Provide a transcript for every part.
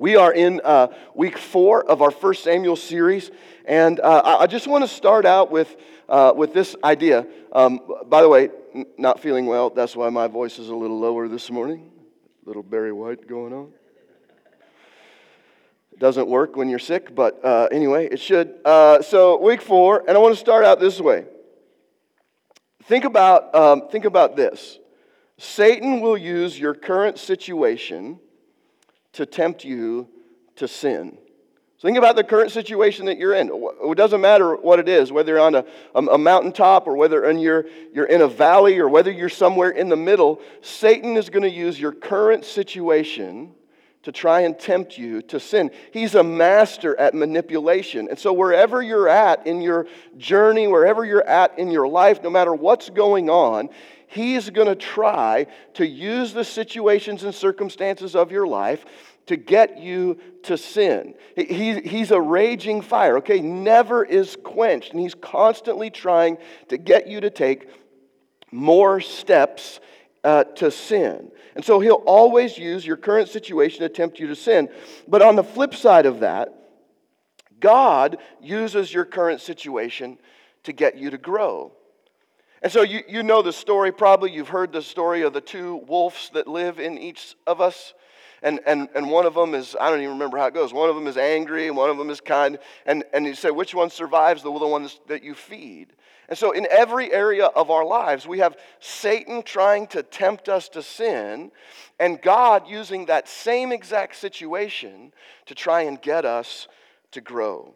We are in uh, week four of our first Samuel series, and uh, I just want to start out with, uh, with this idea. Um, by the way, n- not feeling well, that's why my voice is a little lower this morning. Little Barry White going on. It doesn't work when you're sick, but uh, anyway, it should. Uh, so, week four, and I want to start out this way. Think about, um, think about this Satan will use your current situation to tempt you to sin. So think about the current situation that you're in. It doesn't matter what it is, whether you're on a, a mountaintop or whether you're, you're in a valley or whether you're somewhere in the middle, Satan is going to use your current situation to try and tempt you to sin. He's a master at manipulation. And so, wherever you're at in your journey, wherever you're at in your life, no matter what's going on, He's going to try to use the situations and circumstances of your life to get you to sin. He, he's a raging fire, okay? Never is quenched. And he's constantly trying to get you to take more steps uh, to sin. And so he'll always use your current situation to tempt you to sin. But on the flip side of that, God uses your current situation to get you to grow. And so you, you know the story, probably. You've heard the story of the two wolves that live in each of us. And, and, and one of them is, I don't even remember how it goes. One of them is angry, and one of them is kind. And, and you say, which one survives? The, the one that you feed. And so, in every area of our lives, we have Satan trying to tempt us to sin, and God using that same exact situation to try and get us to grow.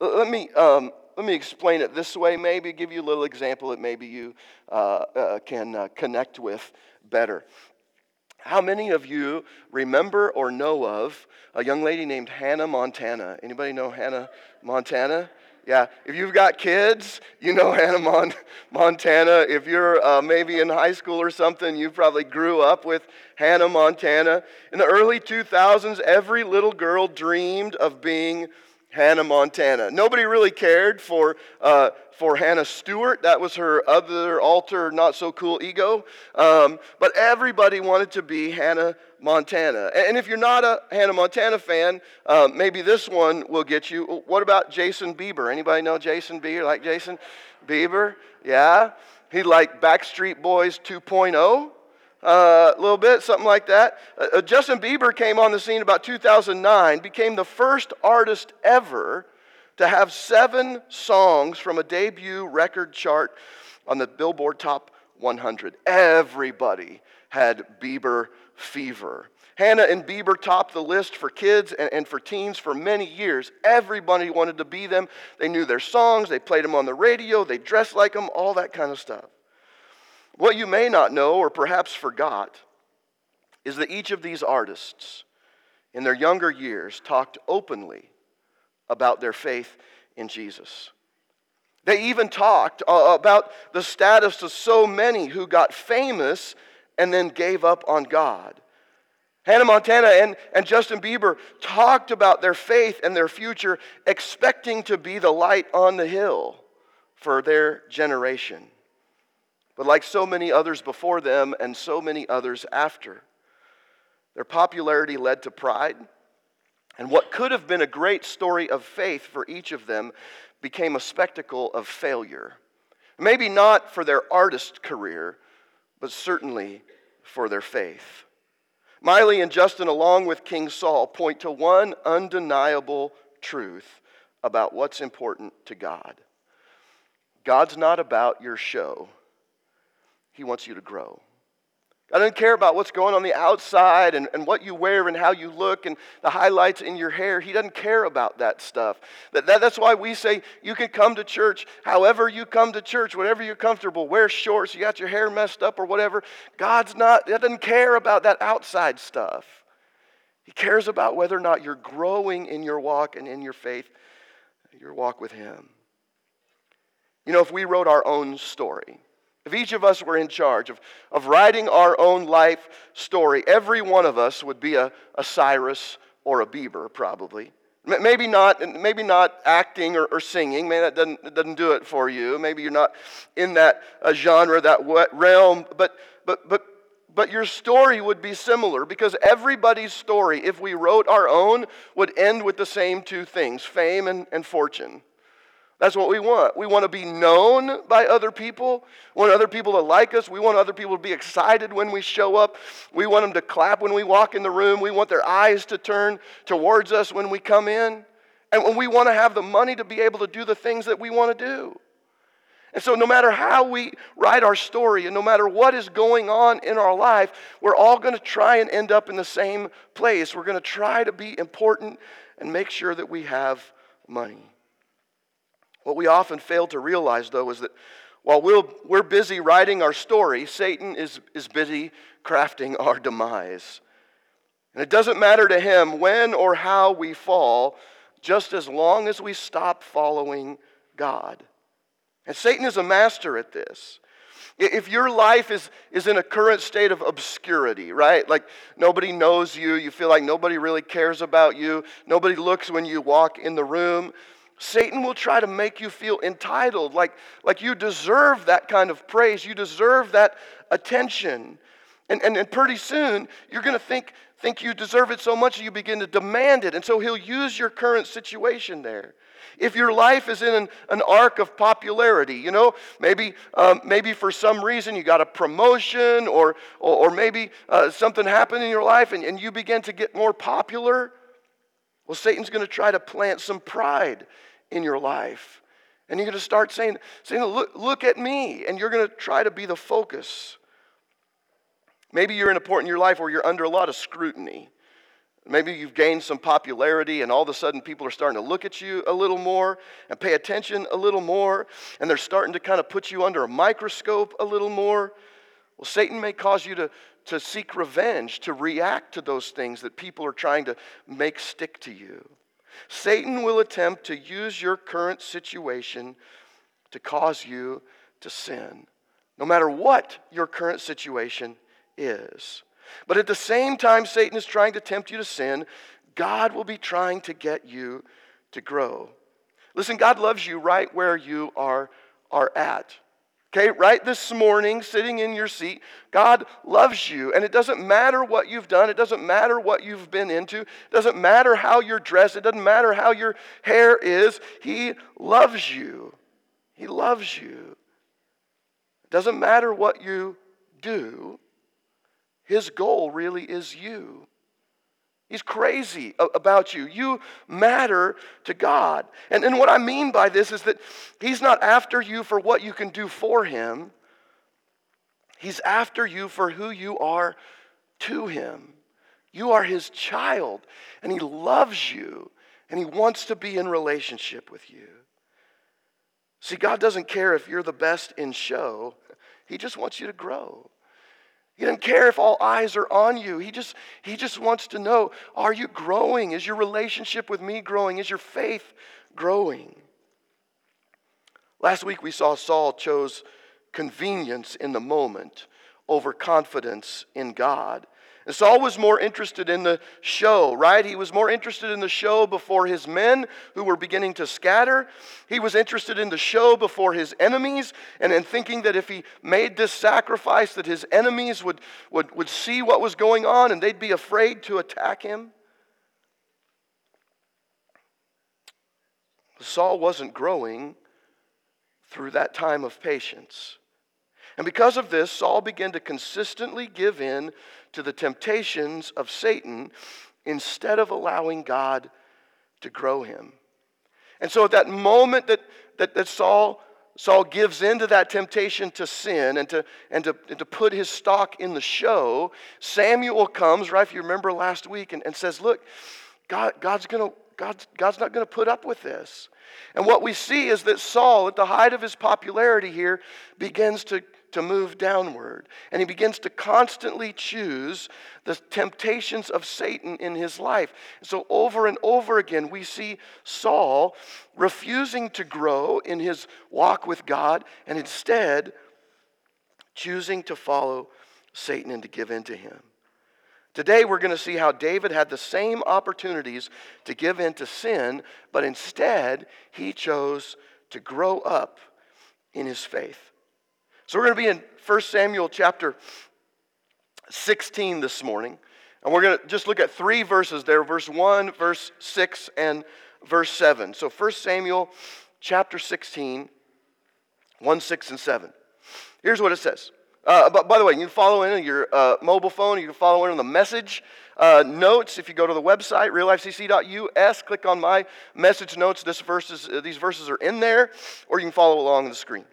Let me, um, let me explain it this way, maybe give you a little example that maybe you uh, uh, can uh, connect with better. How many of you remember or know of a young lady named Hannah Montana? Anybody know Hannah Montana? Yeah, if you've got kids, you know Hannah Mon- Montana. If you're uh, maybe in high school or something, you probably grew up with Hannah Montana. In the early 2000s, every little girl dreamed of being Hannah Montana. Nobody really cared for, uh, for Hannah Stewart. That was her other alter, not so cool ego. Um, but everybody wanted to be Hannah Montana. And if you're not a Hannah Montana fan, uh, maybe this one will get you. What about Jason Bieber? Anybody know Jason Bieber? Like Jason Bieber? Yeah. He like Backstreet Boys 2.0 uh, a little bit, something like that. Uh, uh, Justin Bieber came on the scene about 2009, became the first artist ever to have seven songs from a debut record chart on the Billboard Top 100. Everybody had Bieber fever. Hannah and Bieber topped the list for kids and, and, for teens for many years. Everybody wanted to be them. They knew their songs, they played them on the radio, they dressed like them, all that kind of stuff. What you may not know, or perhaps forgot, is that each of these artists, in their younger years, talked openly about their faith in Jesus. They even talked uh, about the status of so many who got famous and then gave up on God. Hannah Montana and, and Justin Bieber talked about their faith and their future, expecting to be the light on the hill for their generation. But like so many others before them and so many others after, their popularity led to pride. And what could have been a great story of faith for each of them became a spectacle of failure. Maybe not for their artist career, but certainly for their faith. Miley and Justin, along with King Saul, point to one undeniable truth about what's important to God God's not about your show. He wants you to grow. God doesn't care about what's going on the outside and, and what you wear and how you look and the highlights in your hair. He doesn't care about that stuff. That, that, that's why we say you can come to church however you come to church, whatever you're comfortable. Wear shorts, you got your hair messed up or whatever. God's not, doesn't care about that outside stuff. He cares about whether or not you're growing in your walk and in your faith, your walk with Him. You know, if we wrote our own story, if each of us were in charge of, of writing our own life story, every one of us would be a, a Cyrus or a Bieber, probably. Maybe not, maybe not acting or, or singing. Maybe that doesn't, doesn't do it for you. Maybe you're not in that uh, genre, that realm. But, but, but but your story would be similar because everybody's story, if we wrote our own, would end with the same two things fame and, and fortune. That's what we want. We want to be known by other people. We want other people to like us. We want other people to be excited when we show up. We want them to clap when we walk in the room. We want their eyes to turn towards us when we come in. And we want to have the money to be able to do the things that we want to do. And so, no matter how we write our story and no matter what is going on in our life, we're all going to try and end up in the same place. We're going to try to be important and make sure that we have money. What we often fail to realize, though, is that while we'll, we're busy writing our story, Satan is, is busy crafting our demise. And it doesn't matter to him when or how we fall, just as long as we stop following God. And Satan is a master at this. If your life is, is in a current state of obscurity, right? Like nobody knows you, you feel like nobody really cares about you, nobody looks when you walk in the room, Satan will try to make you feel entitled, like, like you deserve that kind of praise, you deserve that attention. And, and, and pretty soon, you're going to think, think you deserve it so much that you begin to demand it. And so he'll use your current situation there. If your life is in an, an arc of popularity, you know, maybe, um, maybe for some reason you got a promotion or, or, or maybe uh, something happened in your life and, and you begin to get more popular, well, Satan's going to try to plant some pride in your life. And you're going to start saying, saying look, look at me. And you're going to try to be the focus. Maybe you're in a point in your life where you're under a lot of scrutiny. Maybe you've gained some popularity, and all of a sudden people are starting to look at you a little more and pay attention a little more, and they're starting to kind of put you under a microscope a little more. Well, Satan may cause you to, to seek revenge, to react to those things that people are trying to make stick to you. Satan will attempt to use your current situation to cause you to sin, no matter what your current situation is. But at the same time, Satan is trying to tempt you to sin, God will be trying to get you to grow. Listen, God loves you right where you are, are at. Okay, right this morning, sitting in your seat, God loves you. And it doesn't matter what you've done, it doesn't matter what you've been into, it doesn't matter how you're dressed, it doesn't matter how your hair is. He loves you. He loves you. It doesn't matter what you do, His goal really is you. He's crazy about you. You matter to God. And, and what I mean by this is that He's not after you for what you can do for Him, He's after you for who you are to Him. You are His child, and He loves you, and He wants to be in relationship with you. See, God doesn't care if you're the best in show, He just wants you to grow. He doesn't care if all eyes are on you. He just, he just wants to know are you growing? Is your relationship with me growing? Is your faith growing? Last week we saw Saul chose convenience in the moment over confidence in God. And Saul was more interested in the show, right? He was more interested in the show before his men who were beginning to scatter. He was interested in the show before his enemies, and in thinking that if he made this sacrifice, that his enemies would, would, would see what was going on and they'd be afraid to attack him. Saul wasn't growing through that time of patience. And because of this, Saul began to consistently give in to the temptations of Satan instead of allowing God to grow him. And so at that moment that, that, that Saul, Saul gives in to that temptation to sin and to, and, to, and to put his stock in the show, Samuel comes, right, if you remember last week, and, and says, Look, God, God's, gonna, God's, God's not going to put up with this. And what we see is that Saul, at the height of his popularity here, begins to to move downward. And he begins to constantly choose the temptations of Satan in his life. So, over and over again, we see Saul refusing to grow in his walk with God and instead choosing to follow Satan and to give in to him. Today, we're going to see how David had the same opportunities to give in to sin, but instead, he chose to grow up in his faith. So we're going to be in 1 Samuel chapter 16 this morning. And we're going to just look at three verses there verse 1, verse 6, and verse 7. So 1 Samuel chapter 16, 1, 6, and 7. Here's what it says. Uh, but by the way, you can follow in on your uh, mobile phone. You can follow in on the message uh, notes. If you go to the website, reallifecc.us, click on my message notes. Verses, these verses are in there, or you can follow along on the screen.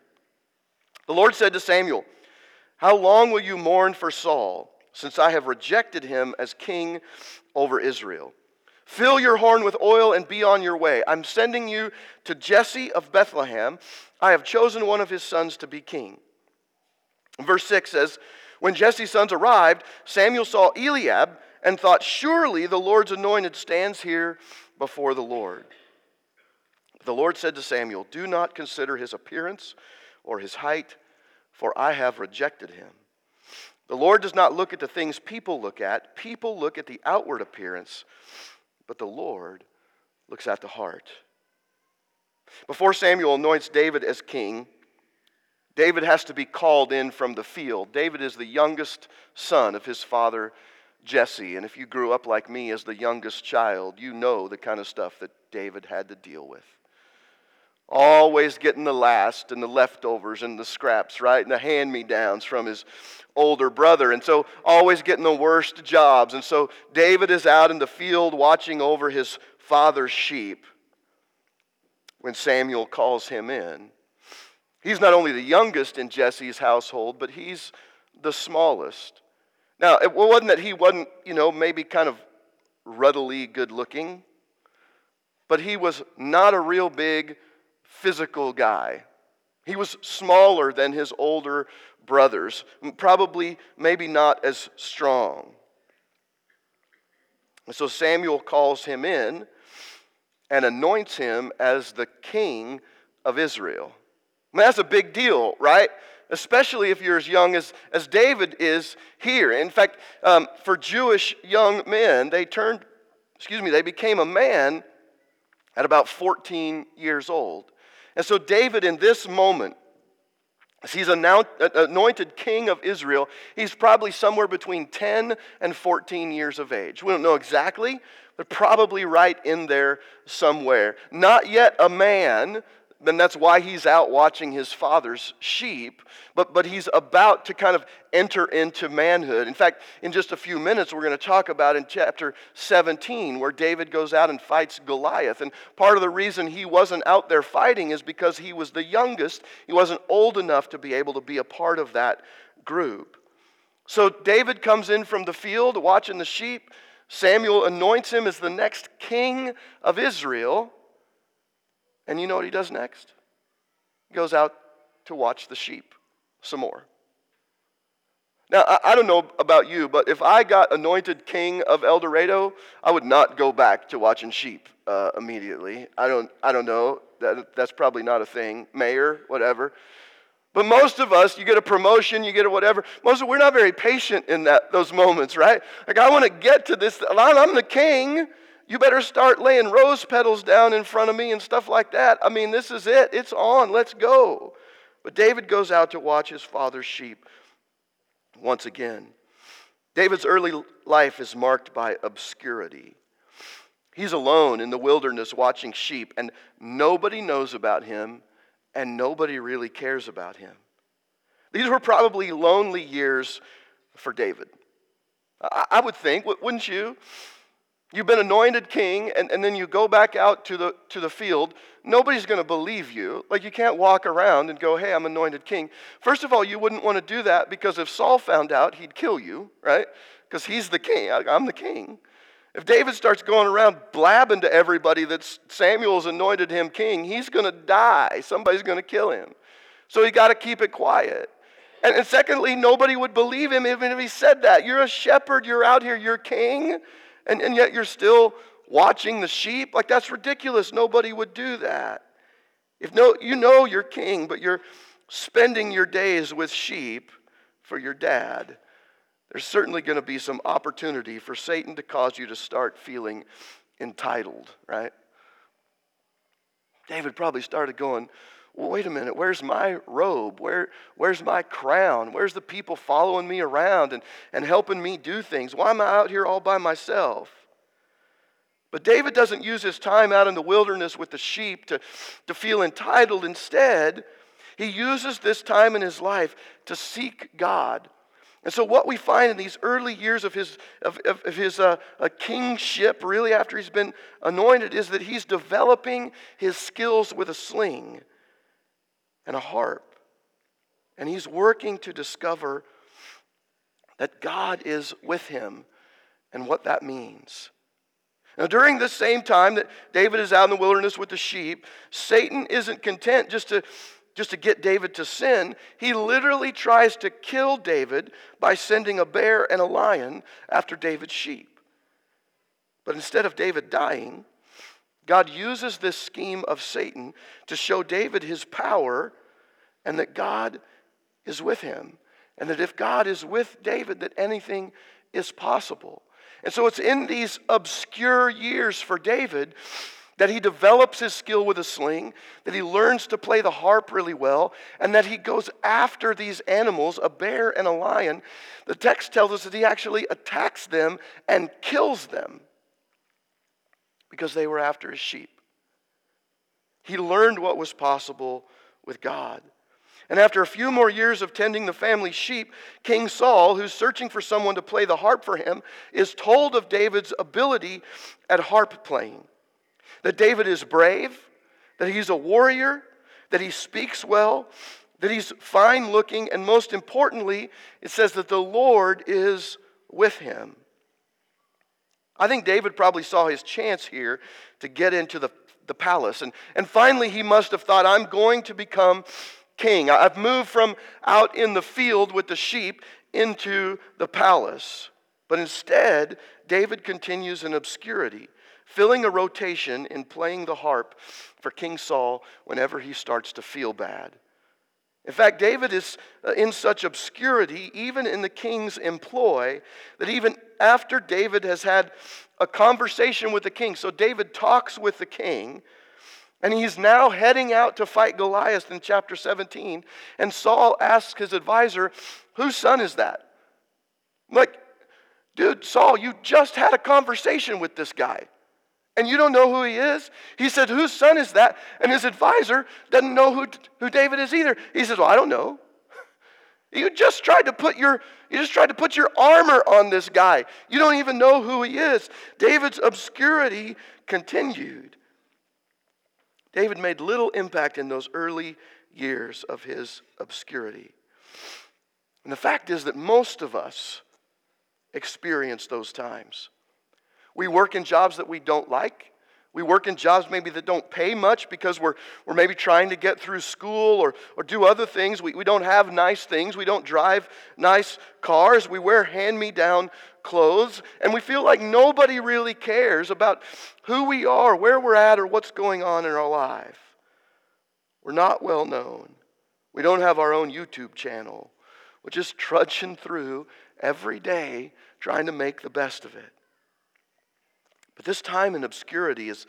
The Lord said to Samuel, How long will you mourn for Saul? since I have rejected him as king over Israel. Fill your horn with oil and be on your way. I'm sending you to Jesse of Bethlehem. I have chosen one of his sons to be king. Verse 6 says, When Jesse's sons arrived, Samuel saw Eliab and thought, Surely the Lord's anointed stands here before the Lord. The Lord said to Samuel, Do not consider his appearance or his height, for I have rejected him. The Lord does not look at the things people look at. People look at the outward appearance, but the Lord looks at the heart. Before Samuel anoints David as king, David has to be called in from the field. David is the youngest son of his father Jesse. And if you grew up like me as the youngest child, you know the kind of stuff that David had to deal with. Always getting the last and the leftovers and the scraps, right? And the hand me downs from his older brother. And so, always getting the worst jobs. And so, David is out in the field watching over his father's sheep when Samuel calls him in. He's not only the youngest in Jesse's household, but he's the smallest. Now, it wasn't that he wasn't, you know, maybe kind of ruddily good looking, but he was not a real big physical guy. He was smaller than his older brothers, probably maybe not as strong. And so Samuel calls him in and anoints him as the king of Israel. I mean, that's a big deal, right? Especially if you're as young as, as David is here. In fact, um, for Jewish young men, they turned, excuse me, they became a man at about 14 years old. And so, David, in this moment, as he's anointed king of Israel, he's probably somewhere between 10 and 14 years of age. We don't know exactly, but probably right in there somewhere. Not yet a man, then that's why he's out watching his father's sheep. But, but he's about to kind of enter into manhood. In fact, in just a few minutes, we're going to talk about in chapter 17 where David goes out and fights Goliath. And part of the reason he wasn't out there fighting is because he was the youngest. He wasn't old enough to be able to be a part of that group. So David comes in from the field watching the sheep. Samuel anoints him as the next king of Israel. And you know what he does next? He goes out to watch the sheep some more. Now, I, don't know about you, but if I got anointed king of El Dorado, I would not go back to watching sheep uh, immediately. I don't, I don't know. That, that's probably not a thing. Mayor, whatever. But most of us, you get a promotion, you get a whatever. Most of we're not very patient in that those moments, right? Like I want to get to this. I'm the king. You better start laying rose petals down in front of me and stuff like that. I mean, this is it. It's on. Let's go. But David goes out to watch his father's sheep once again. David's early life is marked by obscurity. He's alone in the wilderness watching sheep, and nobody knows about him, and nobody really cares about him. These were probably lonely years for David. I would think, wouldn't you? You've been anointed king, and, and then you go back out to the, to the field. Nobody's going to believe you. Like, you can't walk around and go, hey, I'm anointed king. First of all, you wouldn't want to do that because if Saul found out, he'd kill you, right? Because he's the king. I'm the king. If David starts going around blabbing to everybody that Samuel's anointed him king, he's going to die. Somebody's going to kill him. So he got to keep it quiet. And, and secondly, nobody would believe him even if he said that. You're a shepherd, you're out here, you're king and, and yet you're still watching the sheep? Like, that's ridiculous. Nobody would do that. If no, you know you're king, but you're spending your days with sheep for your dad, there's certainly going to be some opportunity for Satan to cause you to start feeling entitled, right? David probably started going, well, wait a minute, where's my robe? Where, where's my crown? Where's the people following me around and, and helping me do things? Why am I out here all by myself? But David doesn't use his time out in the wilderness with the sheep to, to feel entitled. Instead, he uses this time in his life to seek God. And so, what we find in these early years of his, of, of, of his uh, kingship, really after he's been anointed, is that he's developing his skills with a sling and a harp. And he's working to discover that God is with him and what that means. Now, during this same time that David is out in the wilderness with the sheep, Satan isn't content just to, just to get David to sin. He literally tries to kill David by sending a bear and a lion after David's sheep. But instead of David dying, God uses this scheme of Satan to show David his power and that God is with him. And that if God is with David, that anything is possible. And so it's in these obscure years for David that he develops his skill with a sling, that he learns to play the harp really well, and that he goes after these animals, a bear and a lion. The text tells us that he actually attacks them and kills them because they were after his sheep. He learned what was possible with God. And after a few more years of tending the family sheep, King Saul, who's searching for someone to play the harp for him, is told of David's ability at harp playing. That David is brave, that he's a warrior, that he speaks well, that he's fine looking, and most importantly, it says that the Lord is with him. I think David probably saw his chance here to get into the, the palace. And, and finally, he must have thought, I'm going to become king. I've moved from out in the field with the sheep into the palace. But instead, David continues in obscurity, filling a rotation in playing the harp for King Saul whenever he starts to feel bad. In fact, David is uh, in such obscurity, even in the king's employ, that even after David has had a conversation with the king, so David talks with the king, and he's now heading out to fight Goliath in chapter 17. And Saul asks his advisor, Whose son is that? I'm like, dude, Saul, you just had a conversation with this guy. And you don't know who he is? He said, Whose son is that? And his advisor doesn't know who, who David is either. He says, Well, I don't know. You just tried to put your you just tried to put your armor on this guy. You don't even know who he is. David's obscurity continued. David made little impact in those early years of his obscurity. And the fact is that most of us experience those times. We work in jobs that we don't like. We work in jobs maybe that don't pay much because we're, we're maybe trying to get through school or, or do other things. We, we don't have nice things. We don't drive nice cars. We wear hand me down clothes. And we feel like nobody really cares about who we are, where we're at, or what's going on in our life. We're not well known. We don't have our own YouTube channel. We're just trudging through every day trying to make the best of it. But this time in obscurity is,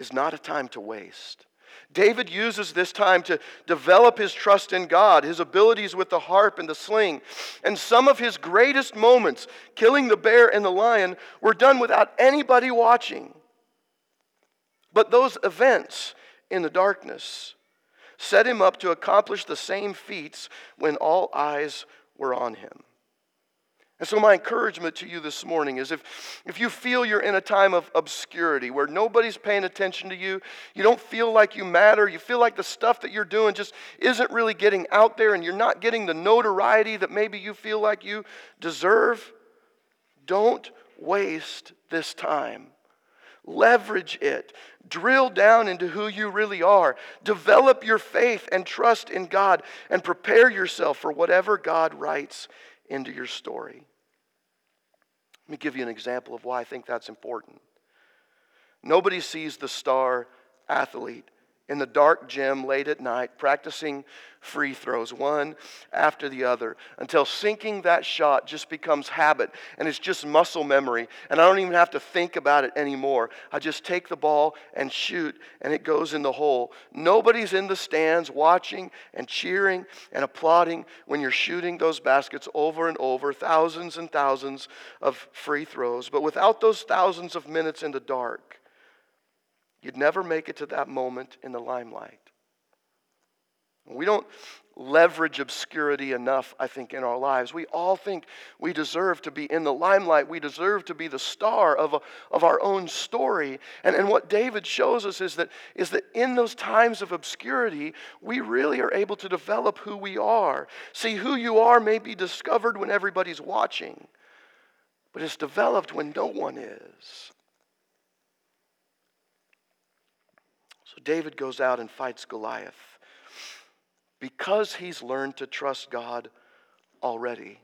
is not a time to waste. David uses this time to develop his trust in God, his abilities with the harp and the sling. And some of his greatest moments, killing the bear and the lion, were done without anybody watching. But those events in the darkness set him up to accomplish the same feats when all eyes were on him. And so, my encouragement to you this morning is if, if you feel you're in a time of obscurity where nobody's paying attention to you, you don't feel like you matter, you feel like the stuff that you're doing just isn't really getting out there, and you're not getting the notoriety that maybe you feel like you deserve, don't waste this time. Leverage it. Drill down into who you really are. Develop your faith and trust in God and prepare yourself for whatever God writes into your story. Let me give you an example of why I think that's important. Nobody sees the star athlete in the dark gym late at night, practicing free throws, one after the other, until sinking that shot just becomes habit and it's just muscle memory. And I don't even have to think about it anymore. I just take the ball and shoot, and it goes in the hole. Nobody's in the stands watching and cheering and applauding when you're shooting those baskets over and over, thousands and thousands of free throws. But without those thousands of minutes in the dark, You'd never make it to that moment in the limelight. We don't leverage obscurity enough, I think, in our lives. We all think we deserve to be in the limelight. We deserve to be the star of, a, of our own story. And, and what David shows us is that, is that in those times of obscurity, we really are able to develop who we are. See, who you are may be discovered when everybody's watching, but it's developed when no one is. So David goes out and fights Goliath because he's learned to trust God already.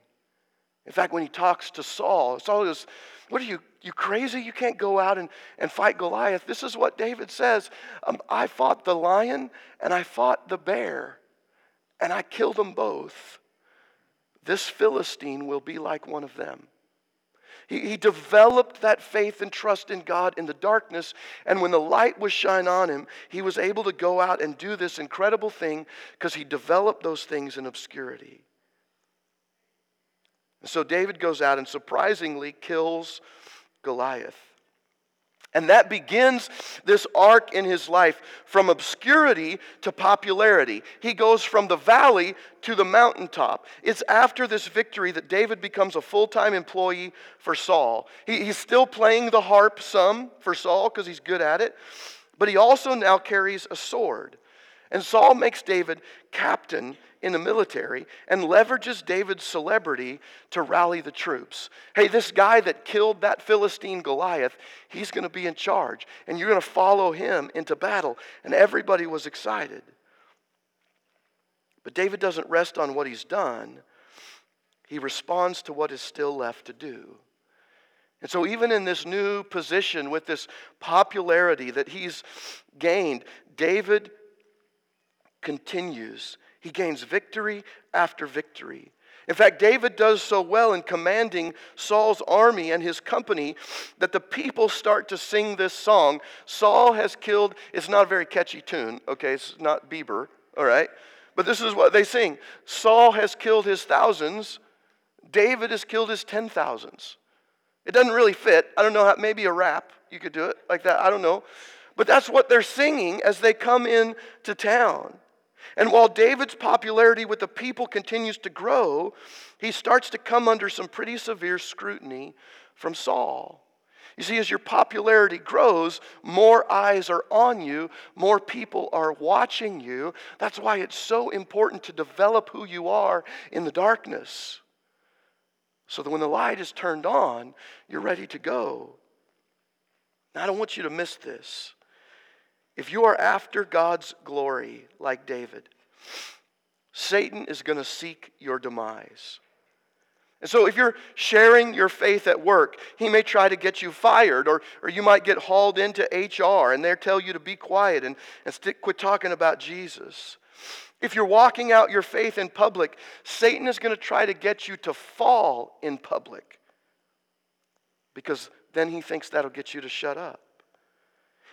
In fact, when he talks to Saul, Saul goes, What are you, you crazy? You can't go out and, and fight Goliath. This is what David says um, I fought the lion and I fought the bear, and I killed them both. This Philistine will be like one of them. He, he developed that faith and trust in God in the darkness. And when the light was shine on him, he was able to go out and do this incredible thing because he developed those things in obscurity. And so David goes out and surprisingly kills Goliath. And that begins this arc in his life from obscurity to popularity. He goes from the valley to the mountaintop. It's after this victory that David becomes a full time employee for Saul. He, he's still playing the harp some for Saul because he's good at it, but he also now carries a sword. And Saul makes David captain in the military and leverages David's celebrity to rally the troops. Hey, this guy that killed that Philistine Goliath, he's going to be in charge, and you're going to follow him into battle. And everybody was excited. But David doesn't rest on what he's done, he responds to what is still left to do. And so, even in this new position with this popularity that he's gained, David continues he gains victory after victory. In fact, David does so well in commanding Saul's army and his company that the people start to sing this song. Saul has killed, it's not a very catchy tune, okay? It's not Bieber, all right? But this is what they sing Saul has killed his thousands, David has killed his ten thousands. It doesn't really fit. I don't know how, maybe a rap, you could do it like that. I don't know. But that's what they're singing as they come into town. And while David's popularity with the people continues to grow, he starts to come under some pretty severe scrutiny from Saul. You see, as your popularity grows, more eyes are on you, more people are watching you. That's why it's so important to develop who you are in the darkness. So that when the light is turned on, you're ready to go. Now, I don't want you to miss this. If you are after God's glory like David, Satan is going to seek your demise. And so, if you're sharing your faith at work, he may try to get you fired, or, or you might get hauled into HR and they tell you to be quiet and, and stick, quit talking about Jesus. If you're walking out your faith in public, Satan is going to try to get you to fall in public because then he thinks that'll get you to shut up.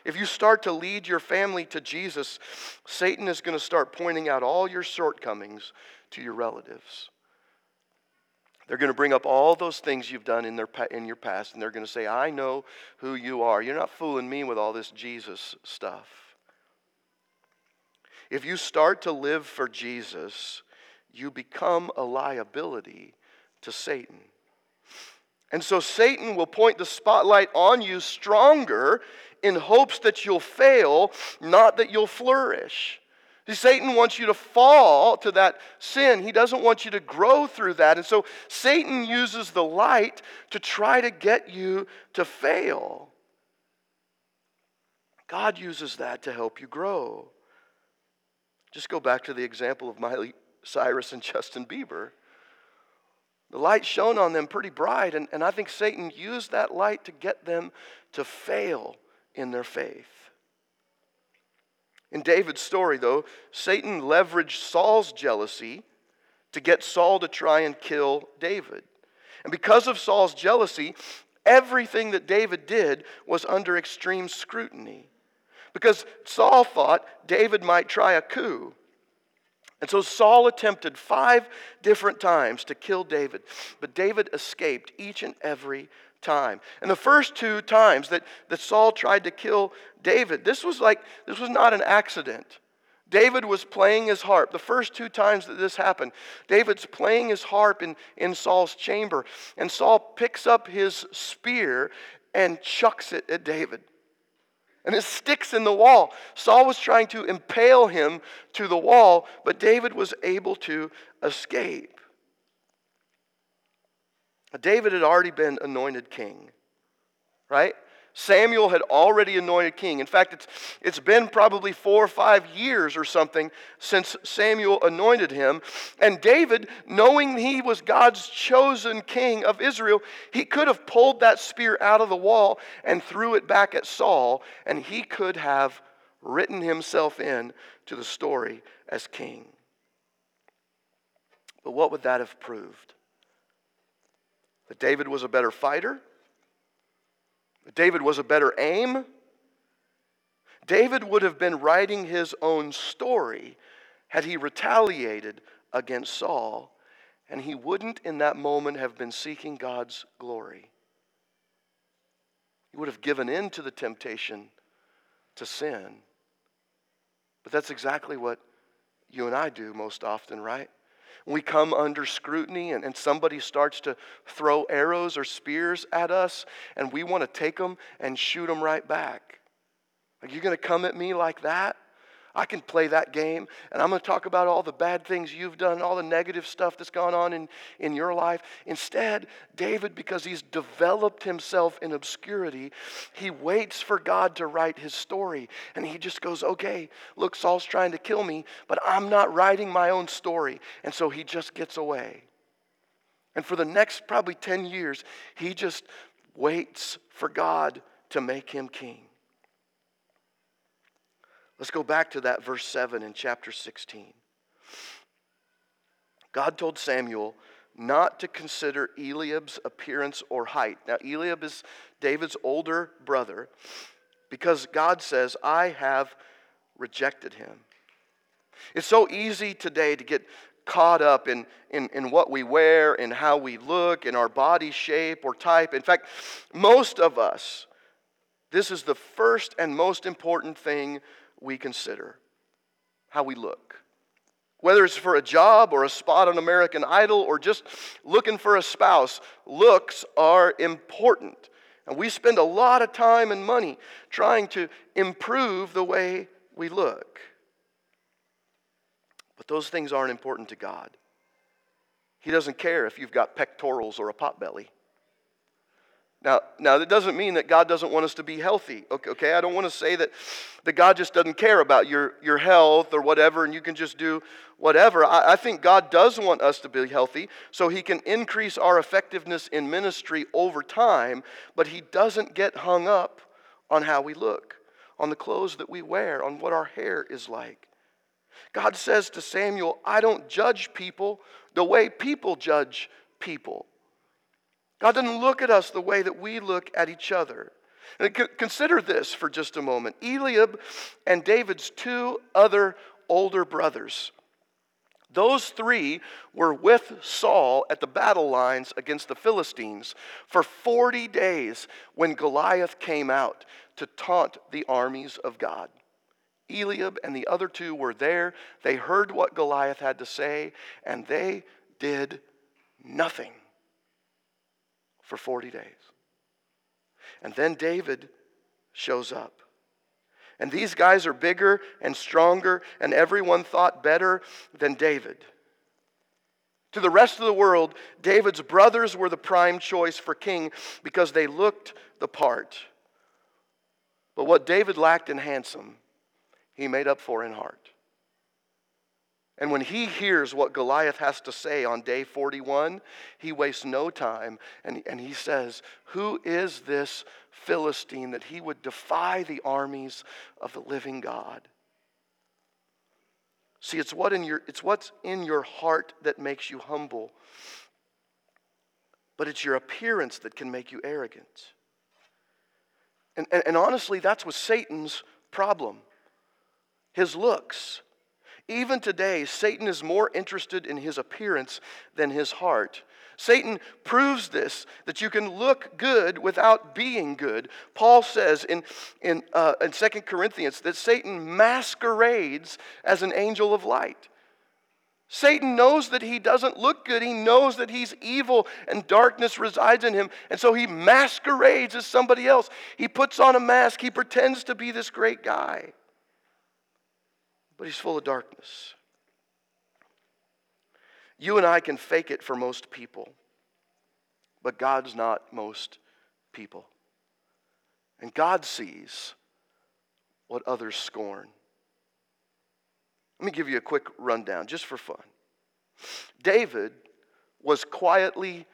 If you start to lead your family to Jesus, Satan is going to start pointing out all your shortcomings to your relatives. They're going to bring up all those things you've done in, their, in your past, and they're going to say, I know who you are. You're not fooling me with all this Jesus stuff. If you start to live for Jesus, you become a liability to Satan. And so Satan will point the spotlight on you stronger in hopes that you'll fail, not that you'll flourish. See, Satan wants you to fall to that sin. He doesn't want you to grow through that. And so Satan uses the light to try to get you to fail. God uses that to help you grow. Just go back to the example of Miley Cyrus and Justin Bieber. The light shone on them pretty bright, and, and I think Satan used that light to get them to fail in their faith. In David's story, though, Satan leveraged Saul's jealousy to get Saul to try and kill David. And because of Saul's jealousy, everything that David did was under extreme scrutiny. Because Saul thought David might try a coup. And so Saul attempted five different times to kill David, but David escaped each and every time. And the first two times that, that Saul tried to kill David, this was like, this was not an accident. David was playing his harp. The first two times that this happened, David's playing his harp in, in Saul's chamber, and Saul picks up his spear and chucks it at David. And it sticks in the wall. Saul was trying to impale him to the wall, but David was able to escape. David had already been anointed king, right? Samuel had already anointed king. In fact, it's, it's been probably four or five years or something since Samuel anointed him. And David, knowing he was God's chosen king of Israel, he could have pulled that spear out of the wall and threw it back at Saul, and he could have written himself in to the story as king. But what would that have proved? That David was a better fighter? David was a better aim. David would have been writing his own story had he retaliated against Saul, and he wouldn't in that moment have been seeking God's glory. He would have given in to the temptation to sin. But that's exactly what you and I do most often, right? We come under scrutiny and, and somebody starts to throw arrows or spears at us, and we want to take them and shoot them right back. Are you going to come at me like that? I can play that game, and I'm going to talk about all the bad things you've done, all the negative stuff that's gone on in, in your life. Instead, David, because he's developed himself in obscurity, he waits for God to write his story. And he just goes, okay, look, Saul's trying to kill me, but I'm not writing my own story. And so he just gets away. And for the next probably 10 years, he just waits for God to make him king. Let's go back to that verse 7 in chapter 16. God told Samuel not to consider Eliab's appearance or height. Now, Eliab is David's older brother because God says, I have rejected him. It's so easy today to get caught up in, in, in what we wear, in how we look, in our body shape or type. In fact, most of us, this is the first and most important thing we consider how we look. Whether it's for a job or a spot on American Idol or just looking for a spouse, looks are important. And we spend a lot of time and money trying to improve the way we look. But those things aren't important to God. He doesn't care if you've got pectorals or a pot belly. Now, now that doesn't mean that God doesn't want us to be healthy. Okay? I don't want to say that, that God just doesn't care about your, your health or whatever and you can just do whatever. I, I think God does want us to be healthy so He can increase our effectiveness in ministry over time, but He doesn't get hung up on how we look, on the clothes that we wear, on what our hair is like. God says to Samuel, I don't judge people the way people judge people. God doesn't look at us the way that we look at each other. And consider this for just a moment Eliab and David's two other older brothers. Those three were with Saul at the battle lines against the Philistines for 40 days when Goliath came out to taunt the armies of God. Eliab and the other two were there. They heard what Goliath had to say, and they did nothing for 40 days. And then David shows up. And these guys are bigger and stronger, and everyone thought better than David. To the rest of the world, David's brothers were the prime choice for king because they looked the part. But what David lacked in handsome, he made up for in heart. And when he hears what Goliath has to say on day 41, he wastes no time and, and he says, Who is this Philistine that he would defy the armies of the living God? See, it's, what in your, it's what's in your heart that makes you humble, but it's your appearance that can make you arrogant. And, and, and honestly, that's what Satan's problem his looks. Even today, Satan is more interested in his appearance than his heart. Satan proves this that you can look good without being good. Paul says in, in, uh, in 2 Corinthians that Satan masquerades as an angel of light. Satan knows that he doesn't look good. He knows that he's evil and darkness resides in him. And so he masquerades as somebody else. He puts on a mask. He pretends to be this great guy. But he's full of darkness. You and I can fake it for most people, but God's not most people. And God sees what others scorn. Let me give you a quick rundown just for fun. David was quietly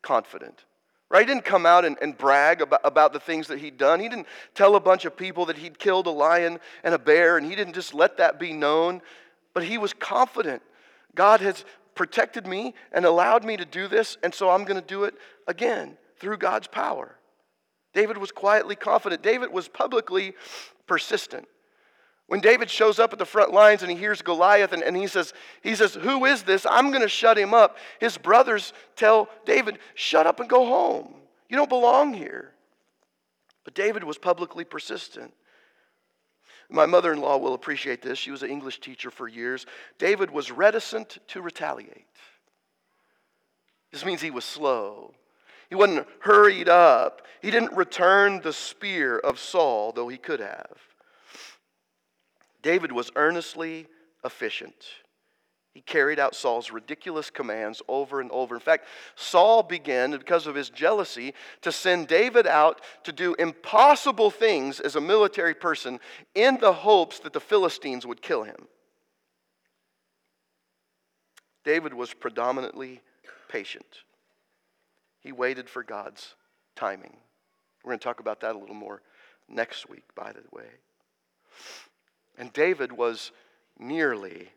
confident. Right? He didn't come out and, and brag about, about the things that he'd done. He didn't tell a bunch of people that he'd killed a lion and a bear, and he didn't just let that be known. But he was confident. God has protected me and allowed me to do this, and so I'm going to do it again through God's power. David was quietly confident. David was publicly persistent. When David shows up at the front lines and he hears Goliath and, and he says, he says, Who is this? I'm going to shut him up. His brothers tell David, Shut up and go home. You don't belong here. But David was publicly persistent. My mother in law will appreciate this. She was an English teacher for years. David was reticent to retaliate. This means he was slow. He wasn't hurried up. He didn't return the spear of Saul, though he could have. David was earnestly efficient. He carried out Saul's ridiculous commands over and over. In fact, Saul began, because of his jealousy, to send David out to do impossible things as a military person in the hopes that the Philistines would kill him. David was predominantly patient. He waited for God's timing. We're going to talk about that a little more next week, by the way. And David was nearly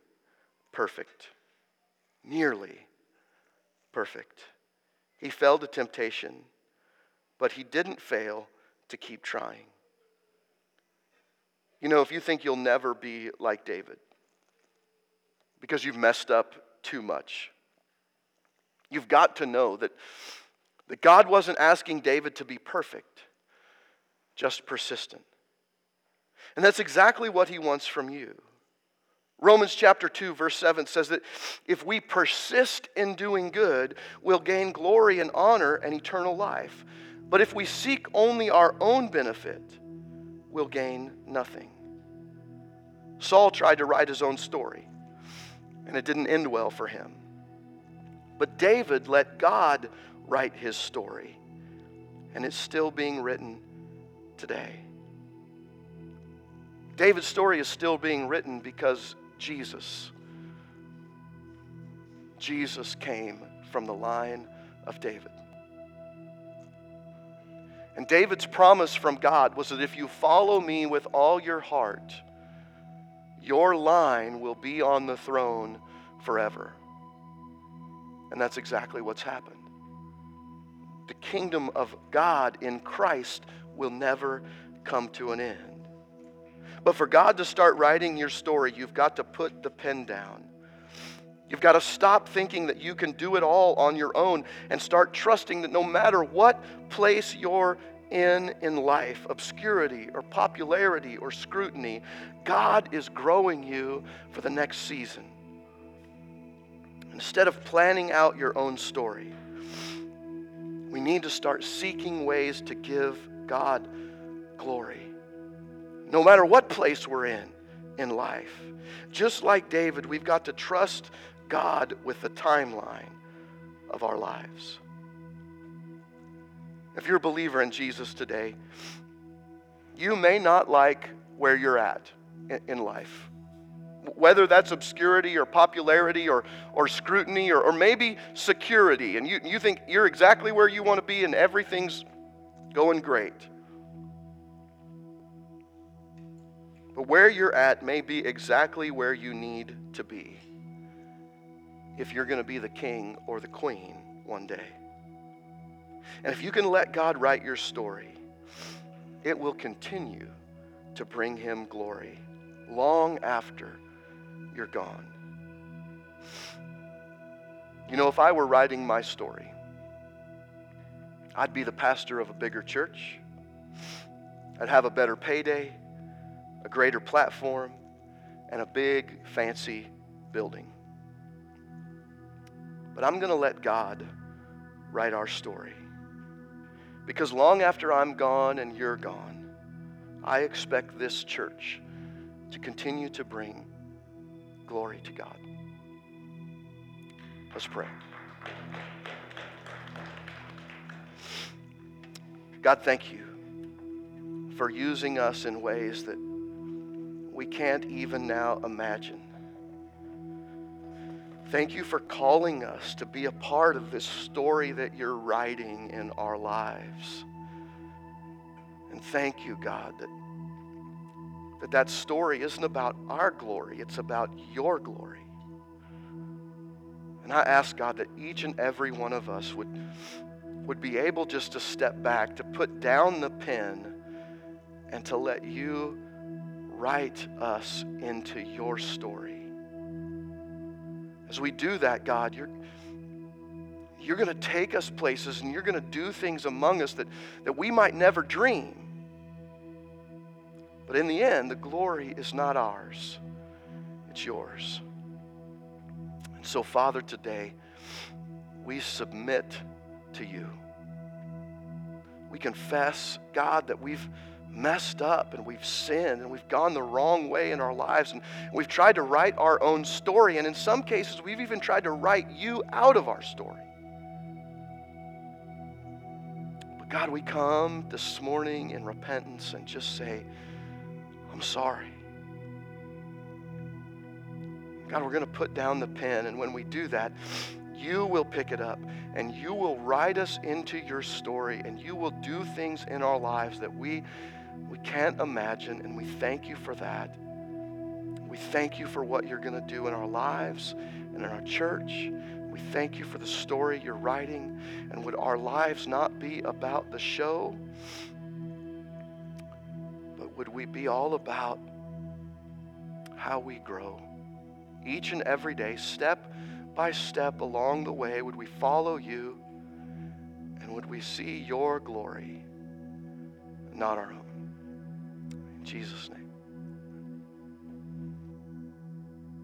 perfect. Nearly perfect. He fell to temptation, but he didn't fail to keep trying. You know, if you think you'll never be like David because you've messed up too much, you've got to know that, that God wasn't asking David to be perfect, just persistent. And that's exactly what he wants from you. Romans chapter 2, verse 7 says that if we persist in doing good, we'll gain glory and honor and eternal life. But if we seek only our own benefit, we'll gain nothing. Saul tried to write his own story, and it didn't end well for him. But David let God write his story, and it's still being written today. David's story is still being written because Jesus, Jesus came from the line of David. And David's promise from God was that if you follow me with all your heart, your line will be on the throne forever. And that's exactly what's happened. The kingdom of God in Christ will never come to an end. But for God to start writing your story, you've got to put the pen down. You've got to stop thinking that you can do it all on your own and start trusting that no matter what place you're in in life, obscurity or popularity or scrutiny, God is growing you for the next season. Instead of planning out your own story, we need to start seeking ways to give God glory no matter what place we're in in life. Just like David, we've got to trust God with the timeline of our lives. If you're a believer in Jesus today, you may not like where you're at in life. Whether that's obscurity or popularity or, or scrutiny or, or maybe security, and you, you think you're exactly where you want to be and everything's going great. But where you're at may be exactly where you need to be if you're going to be the king or the queen one day. And if you can let God write your story, it will continue to bring him glory long after you're gone. You know, if I were writing my story, I'd be the pastor of a bigger church. I'd have a better payday, a greater platform, and a big, fancy building. But I'm going to let God write our story. Because long after I'm gone and you're gone, I expect this church to continue to bring glory to God. Let's pray. God, thank you for using us in ways that we can't even now imagine. Thank you for calling us to be a part of this story that you're writing in our lives. And thank you, God, that that, that story isn't about our glory, it's about your glory. And I ask God that each and every one of us would, would be able just to step back, to put down the pen, and to let you write us into your story. As we do that, God, you're, you're going to take us places and you're going to do things among us that, that we might never dream. But in the end, the glory is not ours, it's yours. And so, Father, today, we submit to you. We confess, God, that we've messed up and we've sinned and we've gone the wrong way in our lives and we've tried to write our own story. And in some cases, we've even tried to write you out of our story. But God, we come this morning in repentance and just say, I'm sorry. God, we're going to put down the pen. And when we do that, you will pick it up and you will write us into your story and you will do things in our lives that we we can't imagine, and we thank you for that. We thank you for what you're going to do in our lives and in our church. We thank you for the story you're writing. And would our lives not be about the show, but would we be all about how we grow each and every day, step by step along the way? Would we follow you? And would we see your glory, not our own? Jesus' name.